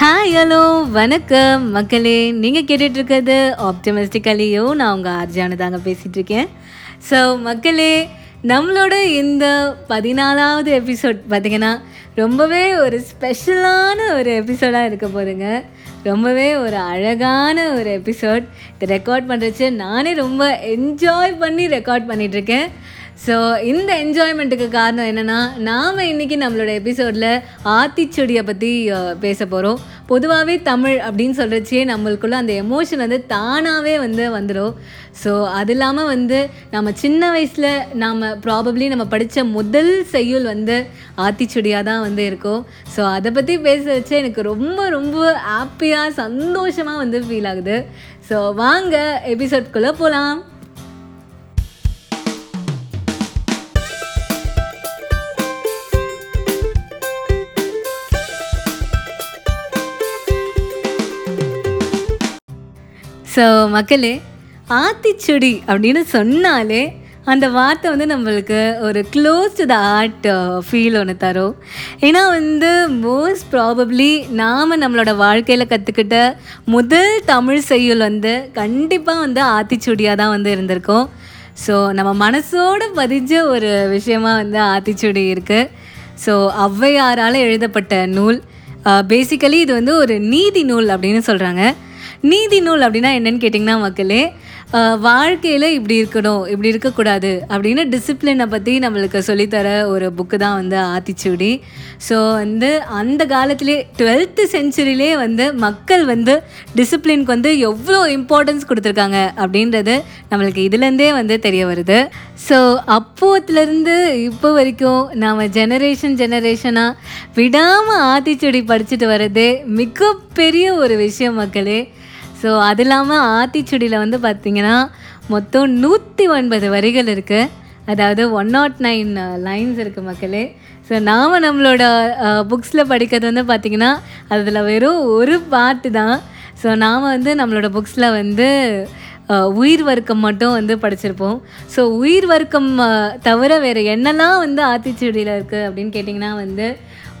Hi hello வணக்கம். மக்களே நீங்கள் கேட்டுட்டு இருக்கிறது ஆப்டமிஸ்டிக்கலியோ நான் உங்கள் ஆர்ஜானு தாங்க பேசிகிட்டு இருக்கேன் ஸோ மக்களே நம்மளோட இந்த பதினாலாவது எபிசோட் பார்த்திங்கன்னா ரொம்பவே ஒரு ஸ்பெஷலான ஒரு எபிசோடாக இருக்க போதுங்க. ரொம்பவே ஒரு அழகான ஒரு எபிசோட் இதை ரெக்கார்ட் பண்ணுறச்சு நானே ரொம்ப என்ஜாய் பண்ணி ரெக்கார்ட் பண்ணிகிட்ருக்கேன் ஸோ இந்த என்ஜாய்மெண்ட்டுக்கு காரணம் என்னென்னா நாம் இன்றைக்கி நம்மளோட எபிசோடில் ஆத்திச்சுடியை பற்றி பேச போகிறோம் பொதுவாகவே தமிழ் அப்படின்னு சொல்கிறச்சே நம்மளுக்குள்ள அந்த எமோஷன் வந்து தானாகவே வந்து வந்துடும் ஸோ அது இல்லாமல் வந்து நம்ம சின்ன வயசில் நாம் ப்ராபப்ளி நம்ம படித்த முதல் செய்யுள் வந்து ஆத்திச்சுடியாக தான் வந்து இருக்கும். ஸோ அதை பற்றி பேச வச்சு எனக்கு ரொம்ப ரொம்ப ஹாப்பியாக சந்தோஷமாக வந்து ஃபீல் ஆகுது. ஸோ வாங்க எபிசோட்குள்ளே போகலாம் ஸோ மக்களே ஆத்திச்சுடி அப்படின்னு சொன்னாலே அந்த வார்த்தை வந்து நம்மளுக்கு ஒரு close to the heart feel ஒன்று தரும். ஏன்னா வந்து மோஸ்ட் ப்ராபப்ளி நாம் நம்மளோட வாழ்க்கையில் கற்றுக்கிட்ட முதல் தமிழ் செய்யுள் வந்து கண்டிப்பாக வந்து ஆத்திச்சுடியாக தான் வந்து இருந்திருக்கும். ஸோ நம்ம மனசோட பதிஞ்ச ஒரு விஷயமாக வந்து ஆத்திச்சுடி இருக்குது ஸோ ஔவையாரால் எழுதப்பட்ட நூல் uh, பேசிக்கலி இது வந்து ஒரு நீதி நூல் அப்படின்னு சொல்கிறாங்க நீதி நூல் அப்படின்னா என்னன்னு கேட்டிங்கன்னா மக்களே வாழ்க்கையில் இப்படி இருக்கணும் இப்படி இருக்கக்கூடாது அப்படின்னு டிசிப்ளினை பற்றி நம்மளுக்கு சொல்லித்தர ஒரு புக்கு தான் வந்து ஆத்திச்சூடி. ஸோ வந்து அந்த காலத்திலே டுவெல்த்து செஞ்சுரியிலே வந்து மக்கள் வந்து டிசிப்ளினுக்கு வந்து எவ்வளோ இம்பார்ட்டன்ஸ் கொடுத்துருக்காங்க அப்படின்றது நம்மளுக்கு இதுலேருந்தே வந்து தெரிய வருது. ஸோ அப்போத்துலேருந்து இப்போ வரைக்கும் நாம் ஜெனரேஷன் ஜெனரேஷனாக விடாமல் ஆத்திச்சூடி படிச்சுட்டு வர்றதே மிகப்பெரிய ஒரு விஷயம் மக்களே. ஸோ அது இல்லாமல் ஆத்திச்சுடியில் வந்து பார்த்திங்கன்னா மொத்தம் நூற்றி ஒன்பது வரிகள் இருக்குது அதாவது ஒன் நாட் நைன் லைன்ஸ் இருக்குது மக்களே. ஸோ நாம் நம்மளோட uh, புக்ஸில் படிக்கிறது வந்து பார்த்திங்கன்னா அதில் வெறும் ஒரு பாட்டு தான். ஸோ நாம் வந்து நம்மளோட புக்ஸில் வந்து uh, உயிர் வர்க்கம் மட்டும் வந்து படிச்சிருப்போம். ஸோ உயிர் வர்க்கம் uh, தவிர வேறு என்னெல்லாம் வந்து ஆத்திச்சுடியில் இருக்குது அப்படின்னு கேட்டிங்கன்னா வந்து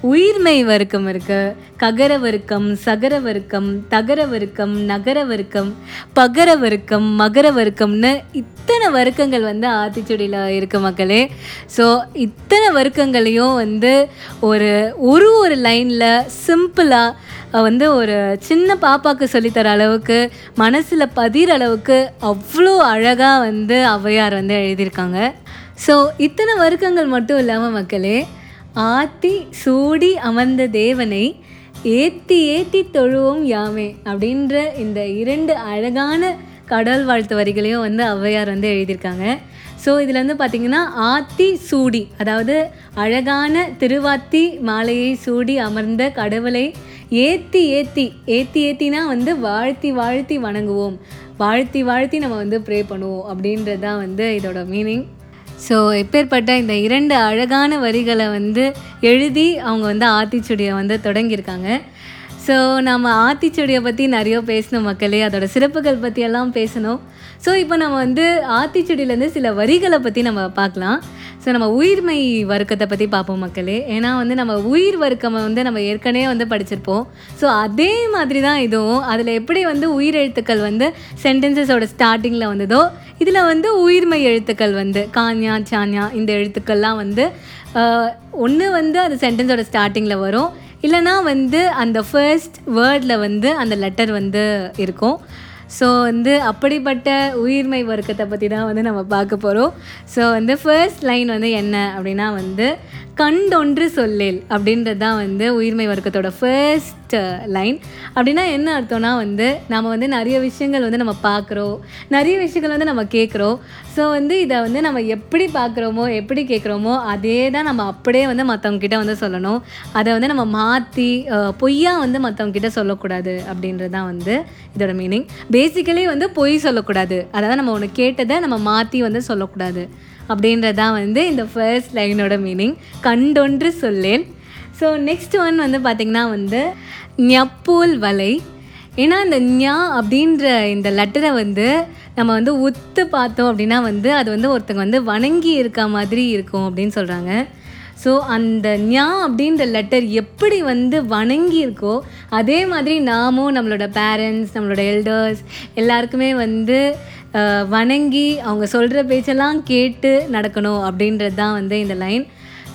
உயிர்மை வர்க்கம் இருக்குது ககர வர்க்கம் சகர வர்க்கம் தகர வர்க்கம் நகர வர்க்கம் பகர வர்க்கம் மகர வர்க்கம்னு இத்தனை வர்க்கங்கள் வந்து ஆத்திச்சுடியில் இருக்க மக்களே. ஸோ இத்தனை வர்க்கங்களையும் வந்து ஒரு ஒரு ஒரு லைனில் சிம்பிளாக வந்து ஒரு சின்ன பாப்பாவுக்கு சொல்லித்தர அளவுக்கு மனசில் பதிர அளவுக்கு அவ்வளோ அழகாக வந்து ஔவையார் வந்து எழுதியிருக்காங்க. ஸோ இத்தனை வர்க்கங்கள் மட்டும் இல்லாமல் மக்களே ஆத்தி சூடி அமர்ந்த தேவனை ஏத்தி ஏத்தி தொழுவோம் யாமே அப்படின்ற இந்த இரண்டு அழகான கடல் வாழ்த்து வரிகளையும் வந்து ஔவையார் வந்து எழுதியிருக்காங்க. ஸோ இதில் வந்து பார்த்திங்கன்னா ஆத்தி சூடி அதாவது அழகான திருவாத்தி மாலையை சூடி அமர்ந்த கடவுளை ஏத்தி ஏத்தி ஏத்தி ஏத்தினா வந்து வாழ்த்தி வாழ்த்தி வணங்குவோம். வாழ்த்தி வாழ்த்தி நம்ம வந்து ப்ரே பண்ணுவோம் அப்படின்றது தான் வந்து இதோட மீனிங் ஸோ எப்பேற்பட்ட இந்த இரண்டு அழகான வரிகளை வந்து எழுதி அவங்க வந்து ஆத்திச்சுடியை வந்து தொடங்கியிருக்காங்க. ஸோ நம்ம ஆத்திச்சுடியை பற்றி நிறைய பேசணும் மக்களே அதோட சிறப்புகள் பற்றியெல்லாம் பேசணும். ஸோ இப்போ நம்ம வந்து ஆத்திச்சுடியிலேருந்து சில வரிகளை பற்றி நம்ம பார்க்கலாம். ஸோ நம்ம உயிர்மை வர்க்கத்தை பற்றி பார்ப்போம் மக்களே. ஏன்னா வந்து நம்ம உயிர் வர்க்கம் வந்து நம்ம ஏற்கனவே வந்து படிச்சிருப்போம். ஸோ அதே மாதிரி தான் இதுவும். அதில் எப்படி வந்து உயிர் எழுத்துக்கள் வந்து சென்டென்சஸோட ஸ்டார்டிங்கில் வந்ததோ இதில் வந்து உயிர்மை எழுத்துக்கள் வந்து காஞா சாஞா இந்த எழுத்துக்கள்லாம் வந்து ஒன்று வந்து அது சென்டென்ஸோட ஸ்டார்டிங்கில் வரும். இல்லைனா வந்து அந்த ஃபர்ஸ்ட் வேர்டில் வந்து அந்த லெட்டர் வந்து இருக்கும். ஸோ வந்து அப்படிப்பட்ட உயிர்மை வர்க்கத்தை பற்றி தான் வந்து நம்ம பார்க்க போகிறோம் ஸோ வந்து ஃபர்ஸ்ட் லைன் வந்து என்ன அப்படின்னா வந்து கண்டொன்று சொல்லேல் அப்படின்றது தான் வந்து உயிர்மை வர்க்கத்தோட ஃபர்ஸ்ட் லைன் uh, அப்படின்னா என்ன அர்த்தம்னா வந்து நம்ம வந்து நிறைய விஷயங்கள் வந்து நம்ம பார்க்குறோம். நிறைய விஷயங்கள் வந்து நம்ம கேட்குறோம். ஸோ வந்து இதை வந்து நம்ம எப்படி பார்க்குறோமோ எப்படி கேட்குறோமோ அதே தான் நம்ம அப்படியே வந்து மற்றவங்கக்கிட்ட வந்து சொல்லணும். அதை வந்து நம்ம மாற்றி uh, பொய்யாக வந்து மற்றவங்க கிட்ட சொல்லக்கூடாது அப்படின்றது தான் வந்து இதோட மீனிங் பேசிக்கலி வந்து பொய் சொல்லக்கூடாது. அதாவது நம்ம ஒன்று கேட்டதை நம்ம மாற்றி வந்து சொல்லக்கூடாது. அப்படின்றதான் வந்து இந்த ஃபர்ஸ்ட் லைனோட மீனிங் கண்டொன்று சொல்லேன். ஸோ நெக்ஸ்ட் ஒன் வந்து பார்த்திங்கன்னா வந்து ஞப்போல் வலை. ஏன்னா இந்த ஞா அப்படின்ற இந்த லெட்டரை வந்து நம்ம வந்து உத்து பார்த்தோம் அப்படின்னா வந்து அது வந்து ஒருத்தங்க வந்து வணங்கி இருக்க மாதிரி இருக்கும் அப்படின்னு சொல்கிறாங்க ஸோ அந்த ஞா அப்படின்ற லெட்டர் எப்படி வந்து வணங்கியிருக்கோ அதே மாதிரி நாமும் நம்மளோட பேரண்ட்ஸ் நம்மளோட எல்டர்ஸ் எல்லாருக்குமே வந்து வணங்கி அவங்க சொல்கிற பேச்செல்லாம் கேட்டு நடக்கணும் அப்படின்றது தான் வந்து இந்த லைன்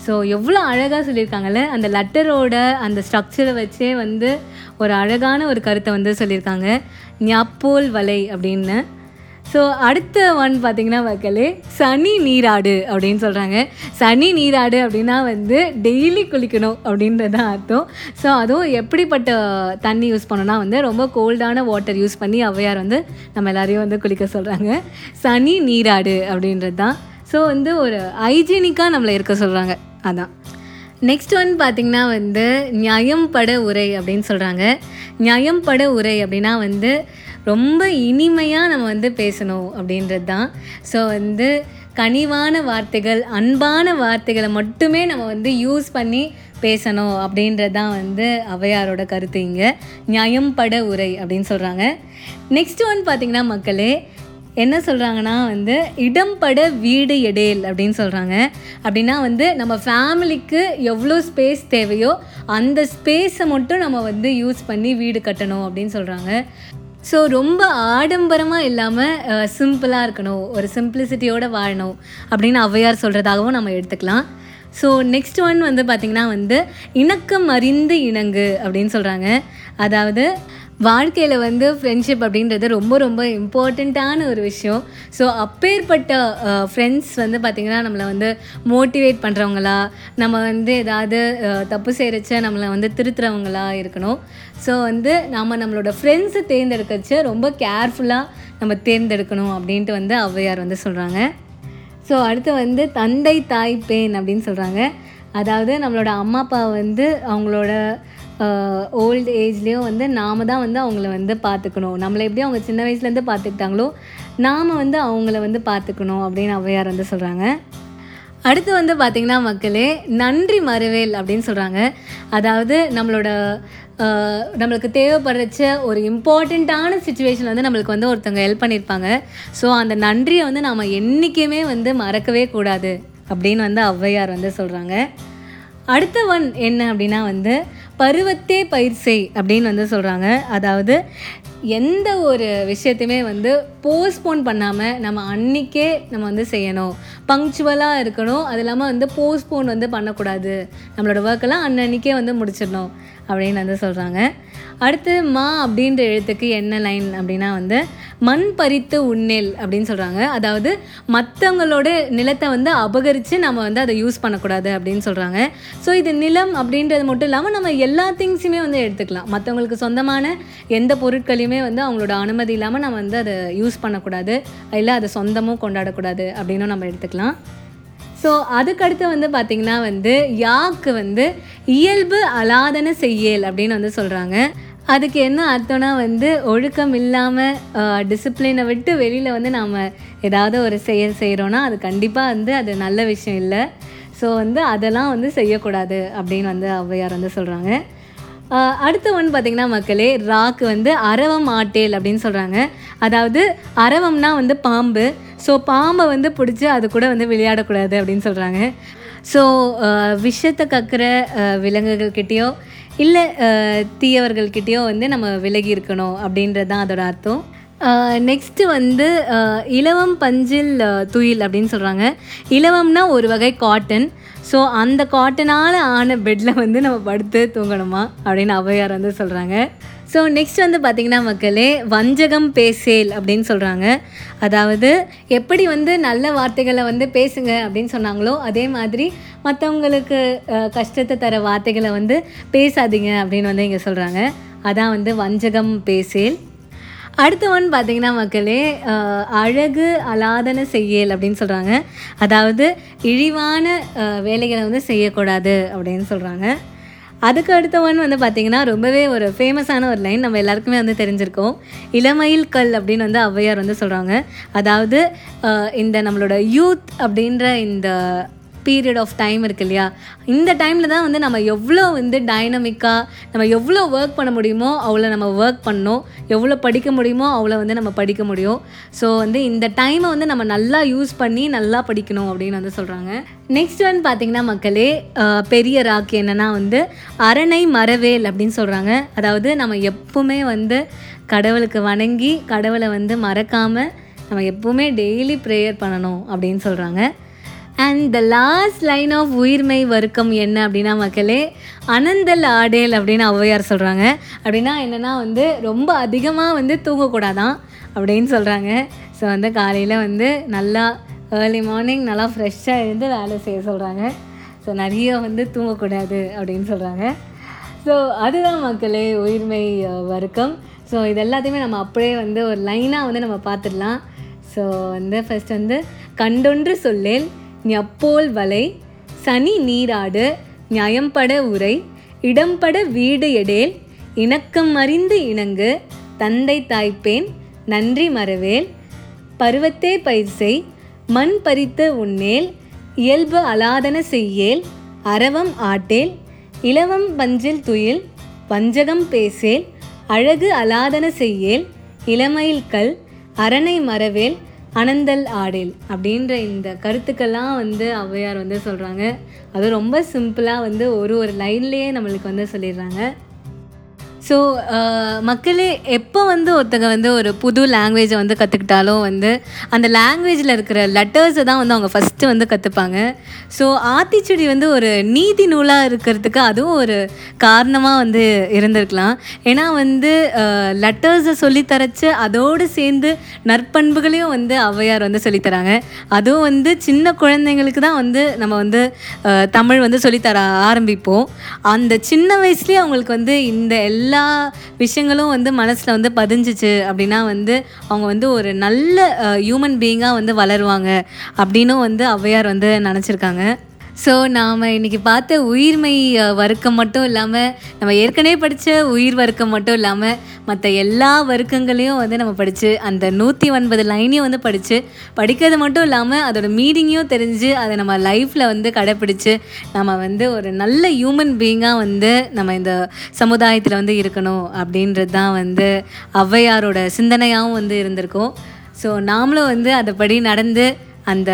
ஸோ எவ்வளோ அழகாக சொல்லியிருக்காங்கல்ல? அந்த லெட்டரோட அந்த ஸ்ட்ரக்சரை வச்சே வந்து ஒரு அழகான ஒரு கருத்தை வந்து சொல்லியிருக்காங்க. ஞாப்போல் வலை அப்படின்னு. ஸோ அடுத்த ஒன் பார்த்தீங்கன்னா மக்களே சனி நீராடு அப்படின்னு சொல்கிறாங்க சனி நீராடு அப்படின்னா வந்து டெய்லி குளிக்கணும் அப்படின்றது தான் அர்த்தம். ஸோ அதுவும் எப்படிப்பட்ட தண்ணி யூஸ் பண்ணோன்னா வந்து ரொம்ப கோல்டான வாட்டர் யூஸ் பண்ணி ஔவையார் வந்து நம்ம எல்லாரையும் வந்து குளிக்க சொல்கிறாங்க சனி நீராடு அப்படின்றது தான் ஸோ வந்து ஒரு ஹைஜீனிக்காக நம்மளை இருக்க சொல்கிறாங்க அதான். நெக்ஸ்ட் ஒன் பார்த்திங்கன்னா வந்து நியாயம்பட உரை அப்படின்னு சொல்கிறாங்க நியாயம்பட உரை அப்படின்னா வந்து ரொம்ப இனிமையாக நம்ம வந்து பேசணும் அப்படின்றது தான் ஸோ வந்து கனிவான வார்த்தைகள் அன்பான வார்த்தைகளை மட்டுமே நம்ம வந்து யூஸ் பண்ணி பேசணும் அப்படின்றது தான் வந்து ஔவையாரோட கருத்து இங்கே. நியாயம்பட உரை அப்படின்னு சொல்கிறாங்க நெக்ஸ்ட் ஒன் பார்த்திங்கன்னா மக்களே என்ன சொல்கிறாங்கன்னா வந்து இடம்பட வீடு எடேல் அப்படின்னு சொல்கிறாங்க அப்படின்னா வந்து நம்ம ஃபேமிலிக்கு எவ்வளோ ஸ்பேஸ் தேவையோ அந்த ஸ்பேஸை மட்டும் நம்ம வந்து யூஸ் பண்ணி வீடு கட்டணும் அப்படின்னு சொல்கிறாங்க ஸோ ரொம்ப ஆடம்பரமாக இல்லாமல் சிம்பிளாக இருக்கணும். ஒரு சிம்பிளிசிட்டியோடு வாழணும் அப்படின்னு ஔவையார் சொல்கிறதாகவும் நம்ம எடுத்துக்கலாம். ஸோ நெக்ஸ்ட் ஒன் வந்து பார்த்திங்கன்னா வந்து இணக்கம் அறிந்து இணங்கு அப்படின்னு சொல்கிறாங்க அதாவது வாழ்க்கையில் வந்து ஃப்ரெண்ட்ஷிப் அப்படின்றது ரொம்ப ரொம்ப இம்பார்ட்டண்ட்டான ஒரு விஷயம். ஸோ அப்பேற்பட்ட ஃப்ரெண்ட்ஸ் வந்து பார்த்திங்கன்னா நம்மளை வந்து மோட்டிவேட் பண்ணுறவங்களா நம்ம வந்து ஏதாவது தப்பு செய்கிறச்ச நம்மளை வந்து திருத்துறவங்களா இருக்கணும். ஸோ வந்து நாம் நம்மளோட ஃப்ரெண்ட்ஸை தேர்ந்தெடுக்கச்ச ரொம்ப கேர்ஃபுல்லாக நம்ம தேர்ந்தெடுக்கணும் அப்படின்ட்டு வந்து ஔவையார் வந்து சொல்கிறாங்க ஸோ அடுத்து வந்து தந்தை தாய் பேன் அப்படின்னு சொல்கிறாங்க அதாவது நம்மளோட அம்மா அப்பா வந்து அவங்களோட ஓல்டு ஏஜ்லேயும் வந்து நாம தான் வந்து அவங்கள வந்து பார்த்துக்கணும். நம்மளை எப்படி அவங்க சின்ன வயசுலேருந்து பார்த்துக்கிட்டாங்களோ நாம் வந்து அவங்கள வந்து பார்த்துக்கணும் அப்படின்னு ஔவையார் வந்து சொல்கிறாங்க அடுத்து வந்து பார்த்திங்கன்னா மக்களே நன்றி மறுவேல் அப்படின்னு சொல்கிறாங்க அதாவது நம்மளோட நம்மளுக்கு தேவைப்படுறச்ச ஒரு இம்பார்ட்டண்ட்டான சுச்சுவேஷன் வந்து நம்மளுக்கு வந்து ஒருத்தவங்க ஹெல்ப் பண்ணியிருப்பாங்க. ஸோ அந்த நன்றியை வந்து நாம் என்றைக்குமே வந்து மறக்கவே கூடாது அப்படின்னு வந்து ஔவையார் வந்து சொல்கிறாங்க அடுத்த ஒன் என்ன அப்படின்னா வந்து பருவத்தே பயிர் செய் அப்படின்னு வந்து சொல்கிறாங்க அதாவது எந்த ஒரு விஷயத்தையுமே வந்து போஸ்ட்போன் பண்ணாமல் நம்ம அன்றைக்கே நம்ம வந்து செய்யணும். பங்க்சுவலாக இருக்கணும். அது இல்லாமல் வந்து போஸ்ட்போன் வந்து பண்ணக்கூடாது. நம்மளோட ஒர்க்கெல்லாம் அன்னன்னைக்கே வந்து முடிச்சிடணும். அப்படின்னு வந்து சொல்கிறாங்க அடுத்து மா அப்படின்ற எழுத்துக்கு என்ன லைன் அப்படின்னா வந்து மண் பறித்து உண்ணேல் அப்படின்னு சொல்கிறாங்க அதாவது மற்றவங்களோட நிலத்தை வந்து அபகரித்து நம்ம வந்து அதை யூஸ் பண்ணக்கூடாது அப்படின்னு சொல்கிறாங்க ஸோ இது நிலம் அப்படின்றது மட்டும் இல்லாமல் நம்ம எல்லா திங்ஸுமே வந்து எடுத்துக்கலாம். மற்றவங்களுக்கு சொந்தமான எந்த பொருட்களையுமே வந்து அவங்களோட அனுமதி இல்லாமல் நம்ம வந்து அதை யூஸ் பண்ணக்கூடாது. இல்லை அதை சொந்தமும் கொண்டாடக்கூடாது அப்படின்னும் நம்ம எடுத்துக்கலாம். ஸோ அதுக்கடுத்து வந்து பார்த்திங்கன்னா வந்து யாக்கு வந்து இயல்பு அலாதன செய்யல் அப்படின்னு வந்து சொல்கிறாங்க அதுக்கு என்ன அர்த்தம்னா வந்து ஒழுக்கம் இல்லாமல் டிசிப்ளினை விட்டு வெளியில் வந்து நாம் ஏதாவது ஒரு செயல் செய்கிறோன்னா அது கண்டிப்பாக வந்து அது நல்ல விஷயம் இல்லை. ஸோ வந்து அதெல்லாம் வந்து செய்யக்கூடாது அப்படின்னு வந்து ஔவையார் வந்து சொல்கிறாங்க அடுத்த ஒன்று பார்த்தீங்கன்னா மக்களே ராக்கு வந்து அரவம் ஆட்டேல் அப்படின்னு சொல்கிறாங்க அதாவது அரவம்னா வந்து பாம்பு ஸோ பாம்பை வந்து பிடிச்சி அது கூட வந்து விளையாடக்கூடாது அப்படின்னு சொல்கிறாங்க ஸோ விஷத்தை கக்கிற விலங்குகள்கிட்டேயோ இல்லை தீயவர்கள்கிட்டேயோ வந்து நம்ம விலகி இருக்கணும் அப்படின்றது தான் அதோட அர்த்தம். நெக்ஸ்ட்டு வந்து இலவம் பஞ்சில் துயில் அப்படின்னு சொல்கிறாங்க இலவம்னா ஒரு வகை காட்டன் ஸோ அந்த காட்டனால் ஆன பெட்டில் வந்து நம்ம படுத்து தூங்கணுமா? அப்படின்னு அவையார் வந்து சொல்கிறாங்க ஸோ நெக்ஸ்ட் வந்து பார்த்திங்கன்னா மக்களே வஞ்சகம் பேசேல் அப்படின்னு சொல்கிறாங்க அதாவது எப்படி வந்து நல்ல வார்த்தைகளை வந்து பேசுங்க அப்படின்னு சொன்னாங்களோ அதே மாதிரி மற்றவங்களுக்கு கஷ்டத்தை தர வார்த்தைகளை வந்து பேசாதீங்க அப்படின்னு வந்து இங்கே சொல்கிறாங்க அதான் வந்து வஞ்சகம் பேசேல். அடுத்த ஒன் பார்த்தீங்கன்னா மக்களே அழகு அலாதன செய்யல் அப்படின்னு சொல்கிறாங்க அதாவது இழிவான வேலைகளை வந்து செய்யக்கூடாது அப்படின்னு சொல்கிறாங்க அதுக்கு அடுத்த ஒன் வந்து பார்த்திங்கன்னா ரொம்பவே ஒரு ஃபேமஸான ஒரு லைன் நம்ம எல்லாருக்குமே வந்து தெரிஞ்சிருக்கோம். இளமயில் கல் அப்படின்னு வந்து ஔவையார் வந்து சொல்கிறாங்க அதாவது இந்த நம்மளோட யூத் அப்படின்ற இந்த பீரியட் ஆஃப் டைம் இருக்கு இல்லையா? இந்த டைமில் தான் வந்து நம்ம எவ்வளோ வந்து டைனமிக்காக நம்ம எவ்வளோ ஒர்க் பண்ண முடியுமோ அவ்வளோ நம்ம ஒர்க் பண்ணணும் எவ்வளோ படிக்க முடியுமோ அவ்வளோ வந்து நம்ம படிக்க முடியும். ஸோ வந்து இந்த டைமை வந்து நம்ம நல்லா யூஸ் பண்ணி நல்லா படிக்கணும் அப்படின்னு வந்து சொல்கிறாங்க நெக்ஸ்ட் வந்து பார்த்திங்கன்னா மக்களே பெரிய ராக்கு என்னென்னா வந்து அரணை மரவேல் அப்படின்னு சொல்கிறாங்க அதாவது நம்ம எப்பவுமே வந்து கடவுளுக்கு வணங்கி கடவுளை வந்து மறக்காமல் நம்ம எப்பவுமே டெய்லி ப்ரேயர் பண்ணணும் அப்படின்னு சொல்கிறாங்க and the last line of உயிர்மை வர்க்கம் என்ன அப்படின்னா மக்களே அனந்தல் ஆடேல் அப்படின்னு ஔவையார் சொல்கிறாங்க அப்படின்னா என்னென்னா வந்து ரொம்ப அதிகமாக வந்து தூங்கக்கூடாதான் அப்படின்னு சொல்கிறாங்க ஸோ வந்து காலையில் வந்து நல்லா ஏர்லி மார்னிங் நல்லா ஃப்ரெஷ்ஷாக இருந்து வேலை செய்ய சொல்கிறாங்க ஸோ நிறைய வந்து தூங்கக்கூடாது அப்படின்னு சொல்கிறாங்க ஸோ அதுதான் மக்களே உயிர்மை வர்க்கம். ஸோ இது எல்லாத்தையுமே நம்ம அப்படியே வந்து ஒரு லைனாக வந்து நம்ம பார்த்துடலாம். ஸோ வந்து ஃபர்ஸ்ட் வந்து கண்டொன்று சொல்லேல் ஞப்போல் வலை சனி நீராடு நியாயம்பட உரை இடம்பட வீடு எடேல் இணக்கம் அறிந்து இணங்கு தந்தை தாய்ப்பேன் நன்றி மறவேல் பருவத்தே பயிர் மண் பறித்து உண்ணேல் இயல்பு அலாதன செய்யேல் அரவம் ஆட்டேல் இலவம் பஞ்சில் துயில் வஞ்சகம் பேசேல் அழகு அலாதன செய்யேல் இளமையில் கல் அரணை மறவேல் அனந்தல் ஆடேல் அப்படின்ற இந்த கருத்துக்கெல்லாம் வந்து ஔவையார் வந்து சொல்கிறாங்க அது ரொம்ப சிம்பிளாக வந்து ஒரு ஒரு லைன்லேயே நம்மளுக்கு வந்து சொல்லிடுறாங்க. ஸோ uh, மக்களே எப்போ வந்து ஒருத்தங்க வந்து ஒரு புது லாங்குவேஜை வந்து கற்றுக்கிட்டாலும் வந்து அந்த லாங்குவேஜில் இருக்கிற லெட்டர்ஸை தான் வந்து அவங்க ஃபஸ்ட்டு வந்து கற்றுப்பாங்க ஸோ ஆத்திச்சுடி வந்து ஒரு நீதி நூலாக இருக்கிறதுக்கு அதுவும் ஒரு காரணமாக வந்து இருந்திருக்கலாம். ஏன்னா வந்து uh, லெட்டர்ஸை சொல்லித்தரச்சு அதோடு சேர்ந்து நற்பண்புகளையும் வந்து ஔவையார் வந்து சொல்லித்தராங்க அதுவும் வந்து சின்ன குழந்தைங்களுக்கு தான் வந்து நம்ம வந்து uh, தமிழ் வந்து சொல்லித்தர ஆரம்பிப்போம். அந்த சின்ன வயசுலேயே அவங்களுக்கு வந்து இந்த எல்லா எல்லா விஷயங்களும் வந்து மனசில் வந்து பதிஞ்சிச்சு அப்படின்னா வந்து அவங்க வந்து ஒரு நல்ல ஹியூமன் பீயிங்காக வந்து வளருவாங்க அப்படின்னும் வந்து ஔவையார் வந்து நினச்சிருக்காங்க. ஸோ நாம் இன்றைக்கி பார்த்த உயிர்மை வர்க்கம் மட்டும் இல்லாமல் நம்ம ஏற்கனவே படித்த உயிர் வர்க்கம் மட்டும் இல்லாமல் மற்ற எல்லா வர்க்கங்களையும் வந்து நம்ம படித்து அந்த நூற்றி ஒன்பது லைனையும் வந்து படித்து படிக்கிறது மட்டும் இல்லாமல் அதோட மீனிங்கையும் தெரிஞ்சு அதை நம்ம லைஃப்பில் வந்து கடைப்பிடிச்சு நம்ம வந்து ஒரு நல்ல ஹியூமன் பீயிங்காக வந்து நம்ம இந்த சமுதாயத்தில் வந்து இருக்கணும் அப்படின்றது தான் வந்து ஔவையாரோட சிந்தனையாகவும் வந்து இருந்திருக்கும். ஸோ நாமளும் வந்து அதைப்படி நடந்து அந்த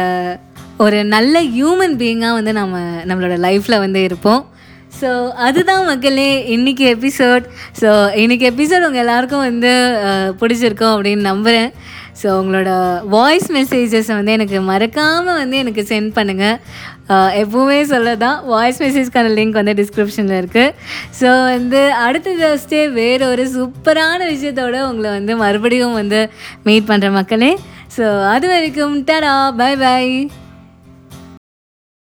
ஒரு நல்ல ஹியூமன் பீயிங்காக வந்து நம்ம நம்மளோட லைஃப்பில் வந்து இருப்போம். ஸோ அதுதான் மக்களே இன்றைக்கி எபிசோட் ஸோ இன்றைக்கி எபிசோட் உங்கள் எல்லாருக்கும் வந்து பிடிச்சிருக்கோம் அப்படின்னு நம்புகிறேன் ஸோ உங்களோட வாய்ஸ் மெசேஜஸை வந்து எனக்கு மறக்காமல் வந்து எனக்கு சென்ட் பண்ணுங்கள் எப்பவுமே சொல்லதான் வாய்ஸ் மெசேஜ்க்கான லிங்க் வந்து டிஸ்கிரிப்ஷனில் இருக்குது ஸோ வந்து அடுத்த தேர்ஸ்டே வேறு ஒரு சூப்பரான விஷயத்தோட உங்களை வந்து மறுபடியும் வந்து மீட் பண்ணுற மக்களே. ஸோ அது வரைக்கும் டடா பை பை